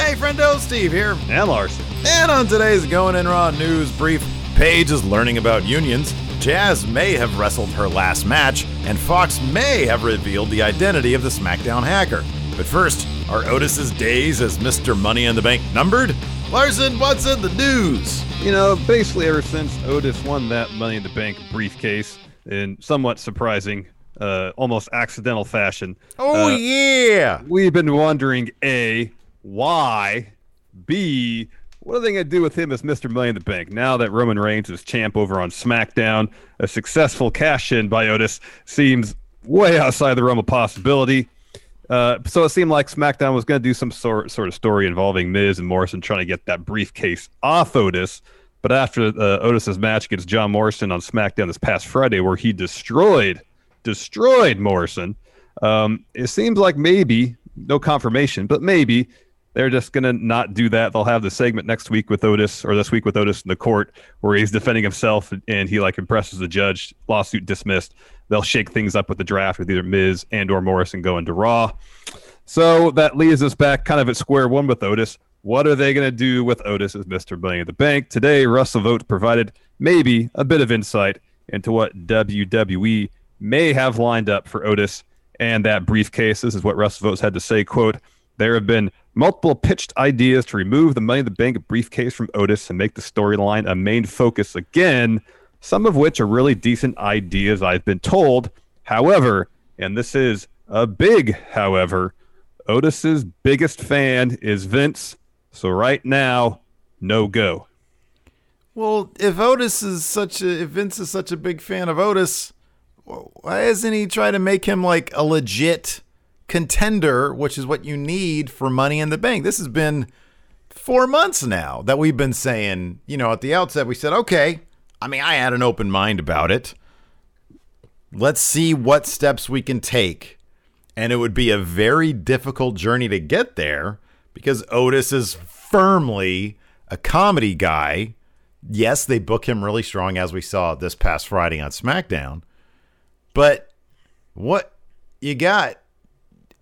Hey, friendo, Steve here. And Larson. And on today's Going In Raw news brief, Paige is learning about unions, Jazz may have wrestled her last match, and Fox may have revealed the identity of the SmackDown hacker. But first, are Otis's days as Mr. Money in the Bank numbered? Larson, what's in the news? You know, basically ever since Otis won that Money in the Bank briefcase in somewhat surprising, uh, almost accidental fashion. Oh, uh, yeah. We've been wondering A, why, B, what are they going to do with him as Mr. Million in the Bank now that Roman Reigns is champ over on SmackDown? A successful cash in by Otis seems way outside the realm of possibility. Uh, so it seemed like SmackDown was going to do some sort sort of story involving Miz and Morrison trying to get that briefcase off Otis. But after uh, Otis's match against John Morrison on SmackDown this past Friday, where he destroyed destroyed Morrison, um, it seems like maybe no confirmation, but maybe they're just going to not do that. They'll have the segment next week with Otis or this week with Otis in the court where he's defending himself and he like impresses the judge. Lawsuit dismissed. They'll shake things up with the draft with either Miz and or Morrison going to Raw. So that leaves us back kind of at square one with Otis. What are they going to do with Otis as Mr. Money in the Bank? Today, WrestleVotes provided maybe a bit of insight into what WWE may have lined up for Otis and that briefcase. This is what WrestleVotes had to say, quote, there have been multiple pitched ideas to remove the Money in the Bank briefcase from Otis and make the storyline a main focus again, some of which are really decent ideas, I've been told. However, and this is a big however, Otis's biggest fan is Vince. So right now, no go. Well, if Otis is such a, if Vince is such a big fan of Otis, why hasn't he tried to make him like a legit contender, which is what you need for money in the bank. This has been four months now that we've been saying, you know, at the outset, we said, okay, I mean, I had an open mind about it. Let's see what steps we can take. And it would be a very difficult journey to get there because Otis is firmly a comedy guy. Yes, they book him really strong, as we saw this past Friday on SmackDown. But what you got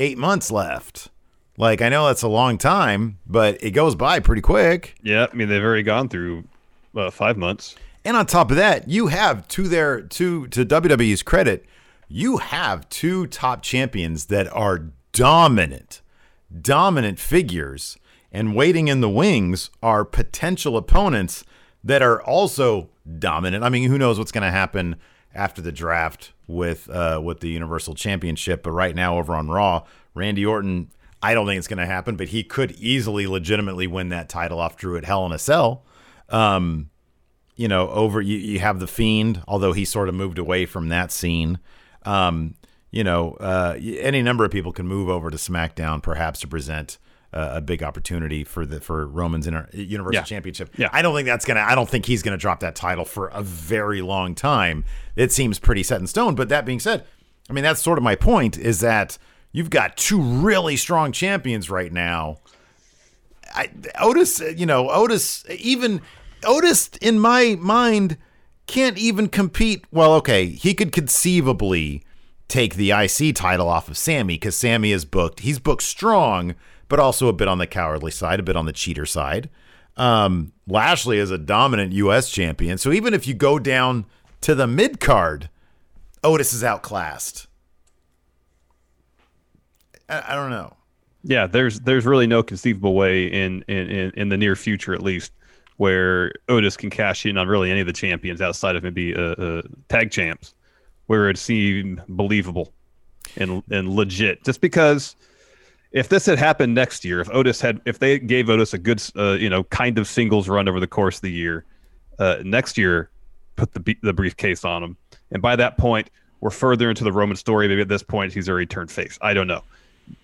eight months left. Like I know that's a long time, but it goes by pretty quick. Yeah, I mean they've already gone through uh, five months. And on top of that, you have to their to to WWE's credit, you have two top champions that are dominant, dominant figures, and waiting in the wings are potential opponents that are also dominant. I mean, who knows what's going to happen after the draft with uh, with the Universal Championship. But right now, over on Raw, Randy Orton, I don't think it's going to happen, but he could easily, legitimately win that title off Drew at Hell in a Cell. Um, you know, over you, you have the Fiend, although he sort of moved away from that scene. Um, you know, uh, any number of people can move over to SmackDown, perhaps to present uh, a big opportunity for the for Roman's Inter- Universal yeah. Championship. Yeah. I don't think that's gonna. I don't think he's gonna drop that title for a very long time. It seems pretty set in stone. But that being said, I mean that's sort of my point. Is that you've got two really strong champions right now. I, Otis, you know, Otis, even Otis in my mind can't even compete. Well, okay, he could conceivably take the IC title off of Sammy because Sammy is booked. He's booked strong but also a bit on the cowardly side, a bit on the cheater side. Um, Lashley is a dominant U.S. champion. So even if you go down to the mid card, Otis is outclassed. I, I, don't know. Yeah, there's there's really no conceivable way in, in, in, in, the near future, at least, where Otis can cash in on really any of the champions outside of maybe uh, uh, tag champs, where it seemed believable and and legit. Just because – if this had happened next year, if Otis had, if they gave Otis a good, uh, you know, kind of singles run over the course of the year, uh, next year, put the the briefcase on him, and by that point, we're further into the Roman story. Maybe at this point he's already turned face. I don't know.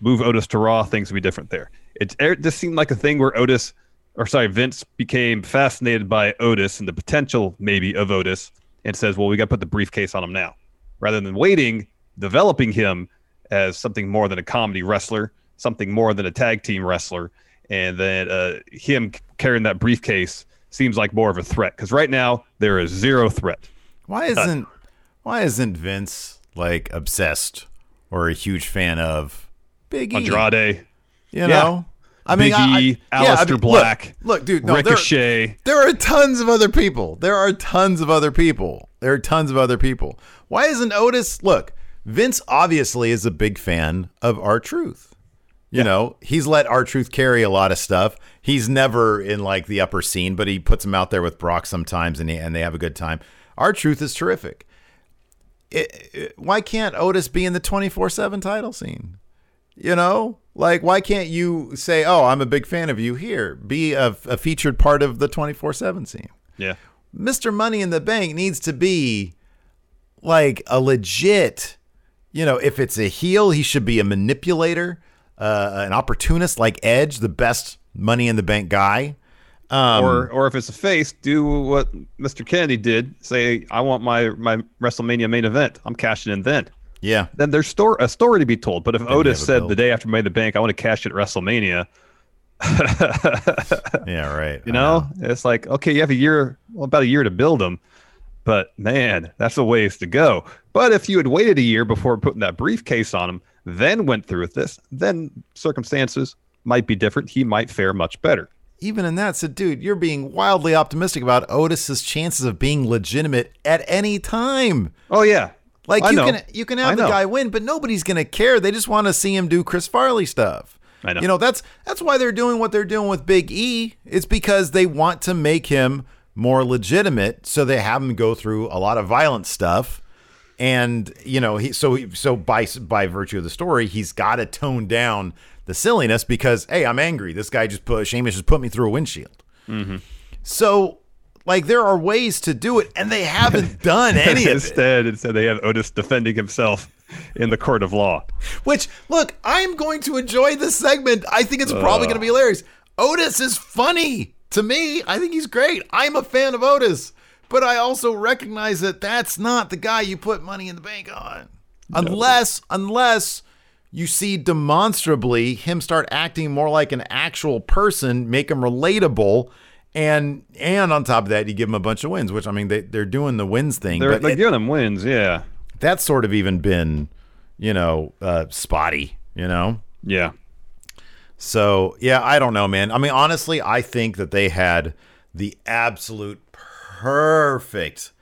Move Otis to Raw, things would be different there. It, it just seemed like a thing where Otis, or sorry, Vince became fascinated by Otis and the potential maybe of Otis, and says, "Well, we got to put the briefcase on him now," rather than waiting, developing him as something more than a comedy wrestler, something more than a tag team wrestler, and then uh, him carrying that briefcase seems like more of a threat because right now there is zero threat. Why isn't why isn't Vince like obsessed or a huge fan of Big E? Andrade, You know? I Big E, Aleister look- Black, Look, dude, no, there, Ricochet. there are tons of other people. There are tons of other people. There are tons of other people. Why isn't Otis? Look, Vince obviously is a big fan of R-Truth. You know, he's let R-Truth carry a lot of stuff. He's never in like the upper scene, but he puts him out there with Brock sometimes, and he, and they have a good time. R-Truth is terrific. It, it- why can't Otis be in the twenty four seven title scene? You know, like why can't you say, "Oh, I'm a big fan of you"? Here, be a, a featured part of the twenty four seven scene. Yeah. Mr. Money in the Bank needs to be like a legit, you know, if it's a heel, he should be a manipulator, uh, an opportunist like Edge, the best Money in the Bank guy. Um, or or if it's a face, do what Mr. Kennedy did. Say, I want my my WrestleMania main event. I'm cashing in then. yeah, Then there's store a story to be told. But if you Otis said build. the day after Money in the Bank, I want to cash it at WrestleMania, yeah, right. you know, it's like okay, you have a year, well, about a year to build them. But man, that's a ways to go. But if you had waited a year before putting that briefcase on him, then went through with this, then circumstances might be different. He might fare much better. even in that, so dude, you're being wildly optimistic about Otis's chances of being legitimate at any time. Oh yeah, Like I you know. can you can have the guy win, but nobody's gonna care. They just want to see him do Chris Farley stuff. I know. You know that's that's why they're doing what they're doing with Big E. It's because they want to make him more legitimate, so they have him go through a lot of violent stuff. And you know, he so he, so by by virtue of the story, he's got to tone down the silliness because hey, I'm angry. This guy just put Sheamus just put me through a windshield. Mm-hmm. So like there are ways to do it, and they haven't done any of it. instead, instead they have Otis defending himself in the court of law. Which, look, I'm going to enjoy this segment. I think it's probably going to be hilarious. Otis is funny to me. I think he's great. I'm a fan of Otis, but I also recognize that that's not the guy you put money in the bank on, unless unless you see demonstrably him start acting more like an actual person, make him relatable. And and on top of that, you give him a bunch of wins, which I mean they they're doing the wins thing, they're it- giving him wins, yeah, that's sort of even been, you know, uh, spotty, you know? yeah. So, yeah, I don't know, man. I mean, honestly, I think that they had the absolute perfect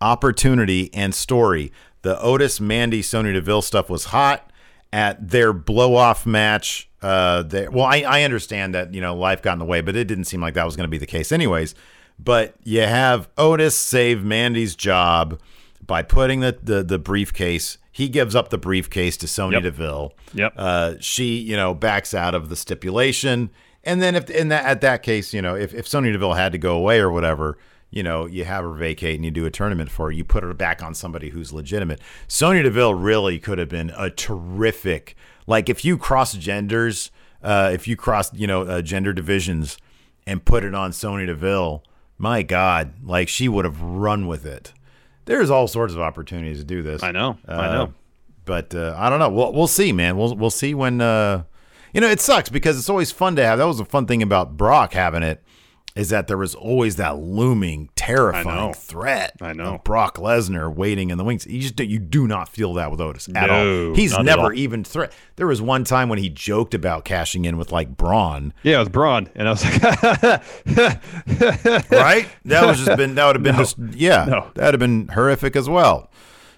opportunity and story. The Otis, Mandy, Sonya Deville stuff was hot at their blow off match. Uh, they, well, I, I understand that, you know, life got in the way, but it didn't seem like that was going to be the case, anyways. But you have Otis save Mandy's job by putting the, the, the briefcase. He gives up the briefcase to Sonya Yep. Deville. Yep. Uh, she, you know, backs out of the stipulation. And then if in that at that case, you know, if, if Sonya Deville had to go away or whatever, you know, you have her vacate and you do a tournament for her, you put her back on somebody who's legitimate. Sonya Deville really could have been a terrific like if you cross genders, uh, if you cross, you know, uh, gender divisions and put it on Sonya Deville, my God, like she would have run with it. There's all sorts of opportunities to do this. I know, I Uh, know. but uh, I don't know. We'll we'll see, man. We'll we'll see when. Uh, you know, it sucks because it's always fun to have. That was a fun thing about Brock having it, is that there was always that looming, terrifying know. threat. I know. of Brock Lesnar waiting in the wings. You just do- you do not feel that with Otis at No, all. He's never all. even threat. There was one time when he joked about cashing in with like Braun, Yeah, it was Braun, and I was like, right? That was just been that would have been just yeah, No. that'd have been horrific as well.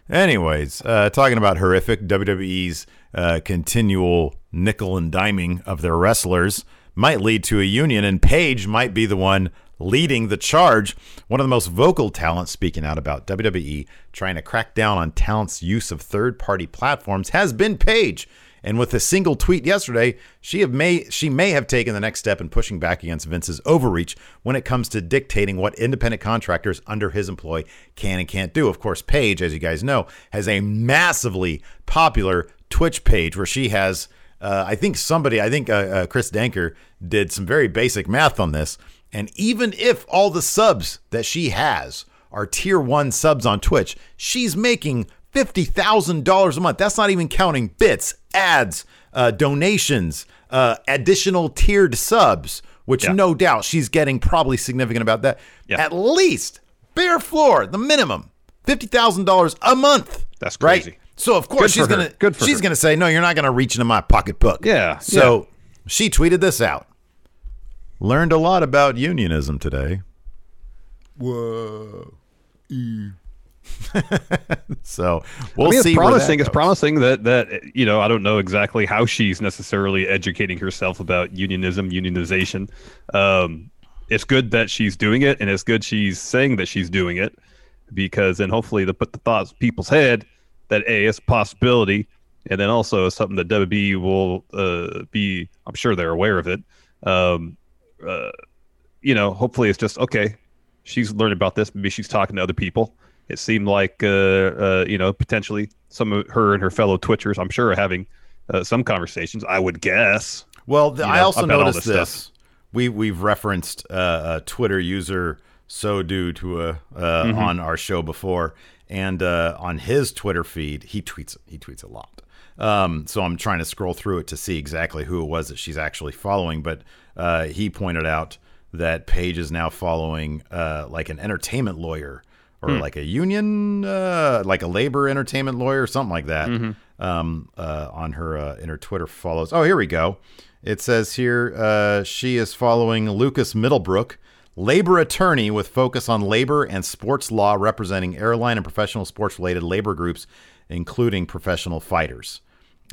Anyways, uh, talking about horrific, WWE's uh, continual nickel and diming of their wrestlers might lead to a union, and Paige might be the one leading the charge. One of the most vocal talents speaking out about WWE trying to crack down on talent's use of third party platforms has been Paige. And with a single tweet yesterday, she may she may have taken the next step in pushing back against Vince's overreach when it comes to dictating what independent contractors under his employ can and can't do. Of course, Paige, as you guys know, has a massively popular Twitch page where she has uh, I think somebody, I think uh, uh, Chris Danker did some very basic math on this. And even if all the subs that she has are tier one subs on Twitch, she's making $50,000 a month. That's not even counting bits, ads, uh, donations, uh, additional tiered subs, which Yeah. no doubt she's getting probably significant about that. Yeah. At least bare floor, the minimum, $50,000 a month. That's right? Crazy. So of course Good she's her. gonna Good for she's her. gonna say no. You're not gonna reach into my pocketbook. Yeah, So she tweeted this out. Learned a lot about unionism today. Whoa. so we'll I mean, see. it's where that promising. It's goes. promising that that you know I don't know exactly how she's necessarily educating herself about unionism, unionization. Um, it's good that she's doing it, and it's good she's saying that she's doing it because then hopefully to put the thoughts in people's head that a it's a possibility, and then also it's something that WB will uh, be. I'm sure they're aware of it. Um, uh, you know, hopefully it's just okay. She's learned about this. Maybe she's talking to other people. It seemed like, uh, uh, you know, potentially some of her and her fellow Twitchers, I'm sure, are having uh, some conversations. I would guess. Well, th- you I also noticed this this. We we've referenced uh, a Twitter user so do to a uh, Mm-hmm. on our show before, and uh, on his Twitter feed, he tweets he tweets a lot. Um, so I'm trying to scroll through it to see exactly who it was that she's actually following. But uh, he pointed out that Paige is now following uh, like an entertainment lawyer or Hmm. like a union, uh, like a labor entertainment lawyer, something like that. Mm-hmm. Um, uh, on her uh, in her Twitter follows. Oh, here we go. It says here uh, she is following Lucas Middlebrook, labor attorney with focus on labor and sports law, representing airline and professional sports related labor groups, including professional fighters.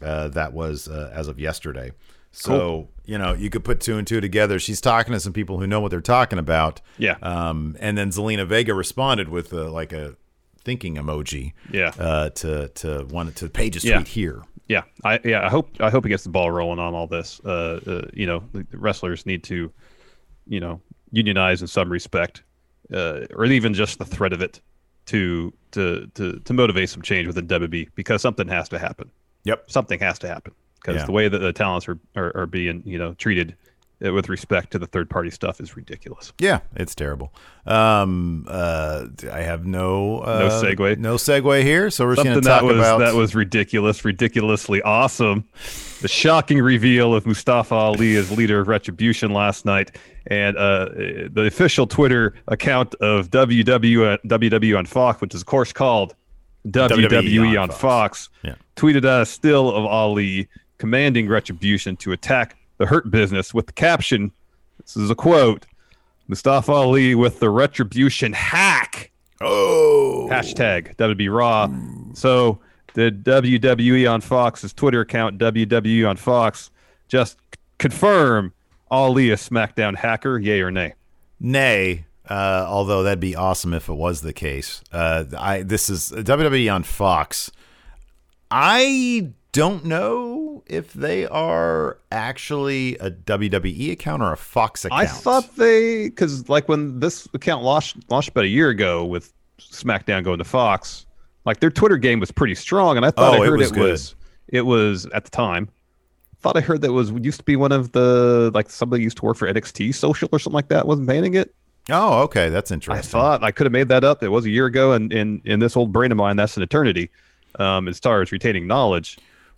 Uh, that was uh, as of yesterday. So you know you could put two and two together. She's talking to some people who know what they're talking about. Yeah. Um, and then Zelina Vega responded with uh, like a thinking emoji. Yeah. Uh, to to one to Paige's Yeah. tweet here. Yeah, I yeah I hope I hope he gets the ball rolling on all this. Uh, uh you know, the wrestlers need to, you know, unionize in some respect, uh, or even just the threat of it to to to to motivate some change within WB because something has to happen. Yep. Something has to happen because Yeah. the way that the talents are, are are being you know treated with respect to the third party stuff is ridiculous. Yeah, it's terrible. Um, uh, I have no uh, No segue. No segue here, so we're just going to talk that was about that was ridiculous, ridiculously awesome. The shocking reveal of Mustafa Ali as leader of Retribution last night, and uh, the official Twitter account of WW WW on Fox, which is of course called WWE, on, Fox, Yeah. tweeted a still of Ali commanding Retribution to attack the Hurt Business with the caption. This is a quote: Mustafa Ali with the Retribution hack. oh Hashtag WB Raw. So the WWE on Fox's Twitter account, WWE on Fox, just c- confirm Ali a SmackDown hacker, yay or nay? nay. Uh, although that'd be awesome if it was the case. Uh, I this is WWE on Fox. I don't know if they are actually a WWE account or a Fox account. I thought they, because like when this account launched, launched about a year ago with SmackDown going to Fox, like their Twitter game was pretty strong, and I thought Oh, I it heard was it was it was at the time. Thought I heard that was used to be one of the like somebody used to work for NXT Social or something like that. Wasn't banning it. Oh, okay, that's interesting. I thought I could have made that up. It was a year ago, and in in this old brain of mine, that's an eternity. Um, as far as retaining knowledge,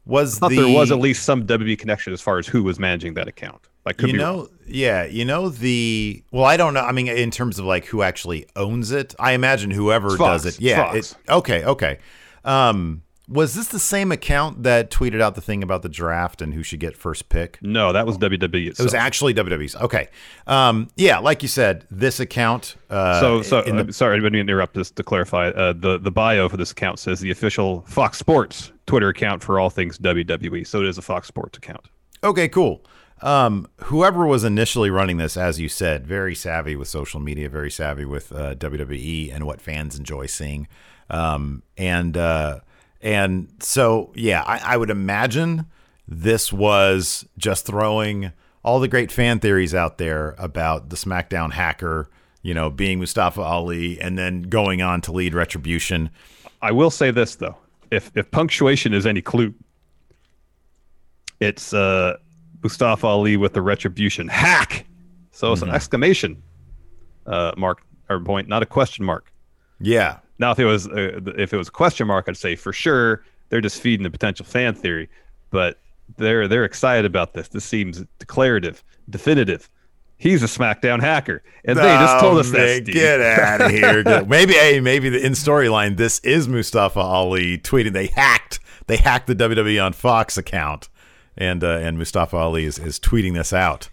was I thought the there was at least some WB connection as far as who was managing that account. Like, could you know wrong. yeah you know the well i don't know i mean in terms of like who actually owns it i imagine whoever Fox. does it yeah it, okay okay um was this the same account that tweeted out the thing about the draft and who should get first pick no, that was WWE it was actually WWE's. Okay. Um, yeah, like you said, this account. Uh, so, so in the- uh, sorry, mean to interrupt this to clarify. Uh, the the bio for this account says the official Fox Sports Twitter account for all things WWE. So it is a Fox Sports account. Okay, cool. Um, whoever was initially running this, as you said, very savvy with social media, very savvy with uh, WWE and what fans enjoy seeing. Um, and uh, and so yeah, I, I would imagine this was just throwing all the great fan theories out there about the SmackDown hacker, you know, being Mustafa Ali and then going on to lead Retribution. I will say this though, if if punctuation is any clue, it's uh, Mustafa Ali with the Retribution hack. So it's an exclamation uh, mark or point, not a question mark. Yeah. Now, if it was uh, if it was a question mark, I'd say for sure they're just feeding the potential fan theory. But they're they're excited about this. This seems declarative, definitive. He's a SmackDown hacker, and they just told us Oh, that. man, Get out of here. Maybe, hey, maybe the in storyline, this is Mustafa Ali tweeting they hacked they hacked the WWE on Fox account, and uh, and Mustafa Ali is, is tweeting this out.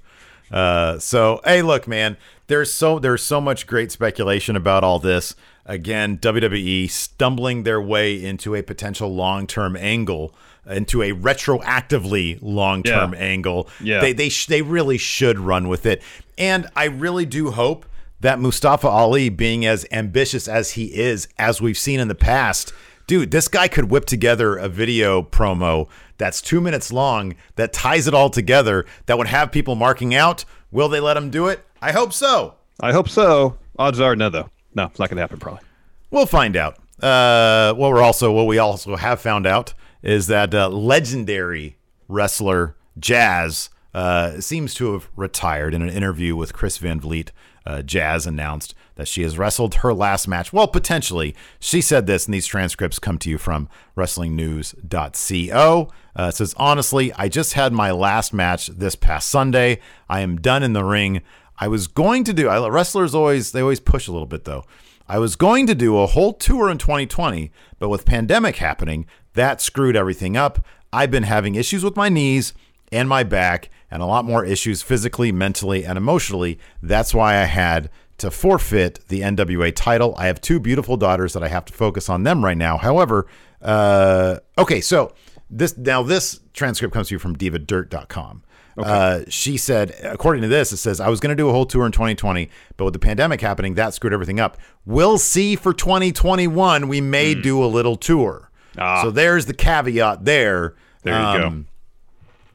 Uh, so hey, look, man, there's so there's so much great speculation about all this. Again, WWE stumbling their way into a potential long term angle, into a retroactively long term Yeah. angle. Yeah. They they sh- they really should run with it, and I really do hope that Mustafa Ali, being as ambitious as he is, as we've seen in the past, dude, this guy could whip together a video promo that's two minutes long that ties it all together. That would have people marking out. Will they let him do it? I hope so. I hope so. Odds are no, though. No, it's not going to happen. Probably. We'll find out. Uh, what we're also what we also have found out is that uh, legendary wrestler Jazz uh, seems to have retired. In an interview with Chris Van Vliet, uh, Jazz announced that she has wrestled her last match. Well, potentially, she said this, and these transcripts come to you from WrestlingNews.co. Uh, says, honestly, I just had my last match this past Sunday. I am done in the ring. I was going to do. I, wrestlers always they always push a little bit though. I was going to do a whole tour in 2020, but with pandemic happening, that screwed everything up. I've been having issues with my knees and my back and a lot more issues physically, mentally, and emotionally. That's why I had to forfeit the NWA title. I have two beautiful daughters that I have to focus on them right now. However, uh, okay, so this now this transcript comes to you from divadirt.com. Uh, she said, according to this, it says, I was going to do a whole tour in 2020, but with the pandemic happening, that screwed everything up. We'll see for 2021. We may do a little tour. Ah. So there's the caveat there. There you go. Um,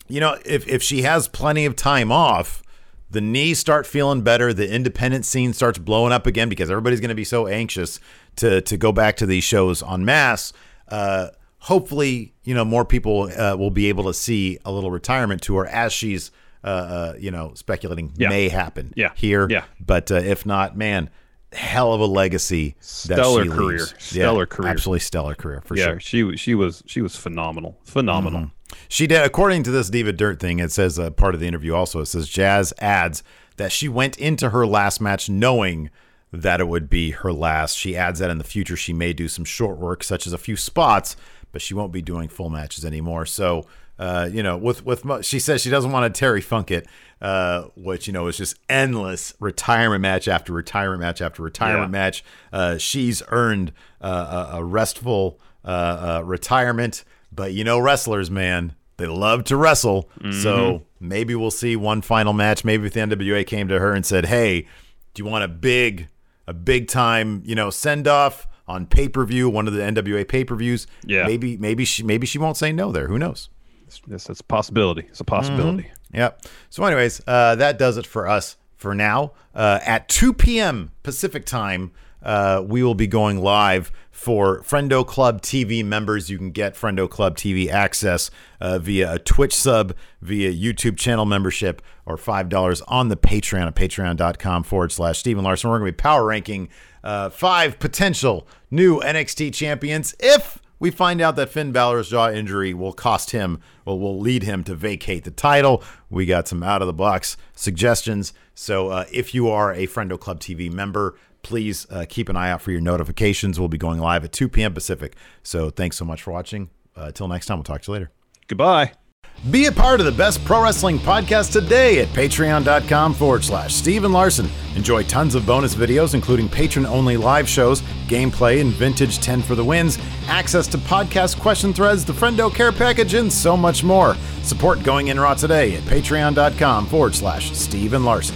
You know, if, if she has plenty of time off, the knees start feeling better, the independent scene starts blowing up again because everybody's going to be so anxious to to go back to these shows en masse. Uh, hopefully, you know, more people uh, will be able to see a little retirement tour as she's, uh, uh, you know, speculating Yeah. may happen Yeah. here. Yeah. But uh, if not, man, hell of a legacy. that Stellar she career. leaves. Stellar yeah, career. Absolutely stellar career for yeah, sure. she was she was she was phenomenal. Phenomenal. She did, according to this Diva Dirt thing, it says uh, part of the interview also, it says Jazz adds that she went into her last match knowing that it would be her last. She adds that in the future she may do some short work, such as a few spots, but she won't be doing full matches anymore. So, uh, you know, with with she says she doesn't want to Terry Funk it, uh, which you know is just endless retirement match after retirement match after retirement Yeah. match. Uh, she's earned uh, a, a restful uh, uh, retirement, but you know, wrestlers, man, they love to wrestle. So maybe we'll see one final match. Maybe if the NWA came to her and said, "Hey, do you want a big, a big time, you know, send off on pay per view, one of the NWA pay per views?" Yeah. maybe, maybe she, maybe she won't say no there. Who knows? It's, it's a possibility. It's a possibility. Yep. So, anyways, uh, that does it for us for now. Uh, at 2 p.m. Pacific time, uh, we will be going live for Friendo Club TV members. You can get Friendo Club TV access uh, via a Twitch sub, via YouTube channel membership, or $5 on the Patreon at patreon.com forward slash Steven Larson. We're going to be power ranking uh, five potential new NXT champions if we find out that Finn Balor's jaw injury will cost him, or will lead him to vacate the title. We got some out of the box suggestions. So uh, if you are a Friendo Club TV member, please uh, keep an eye out for your notifications. We'll be going live at 2 p.m. Pacific. So thanks so much for watching. Uh, until next time, we'll talk to you later. Goodbye. Be a part of the best pro wrestling podcast today at patreon.com forward slash Steven Larson. Enjoy tons of bonus videos, including patron only live shows, gameplay, and vintage 10 for the wins, access to podcast question threads, the Friendo Care Package, and so much more. Support Going In Raw today at patreon.com forward slash Steven Larson.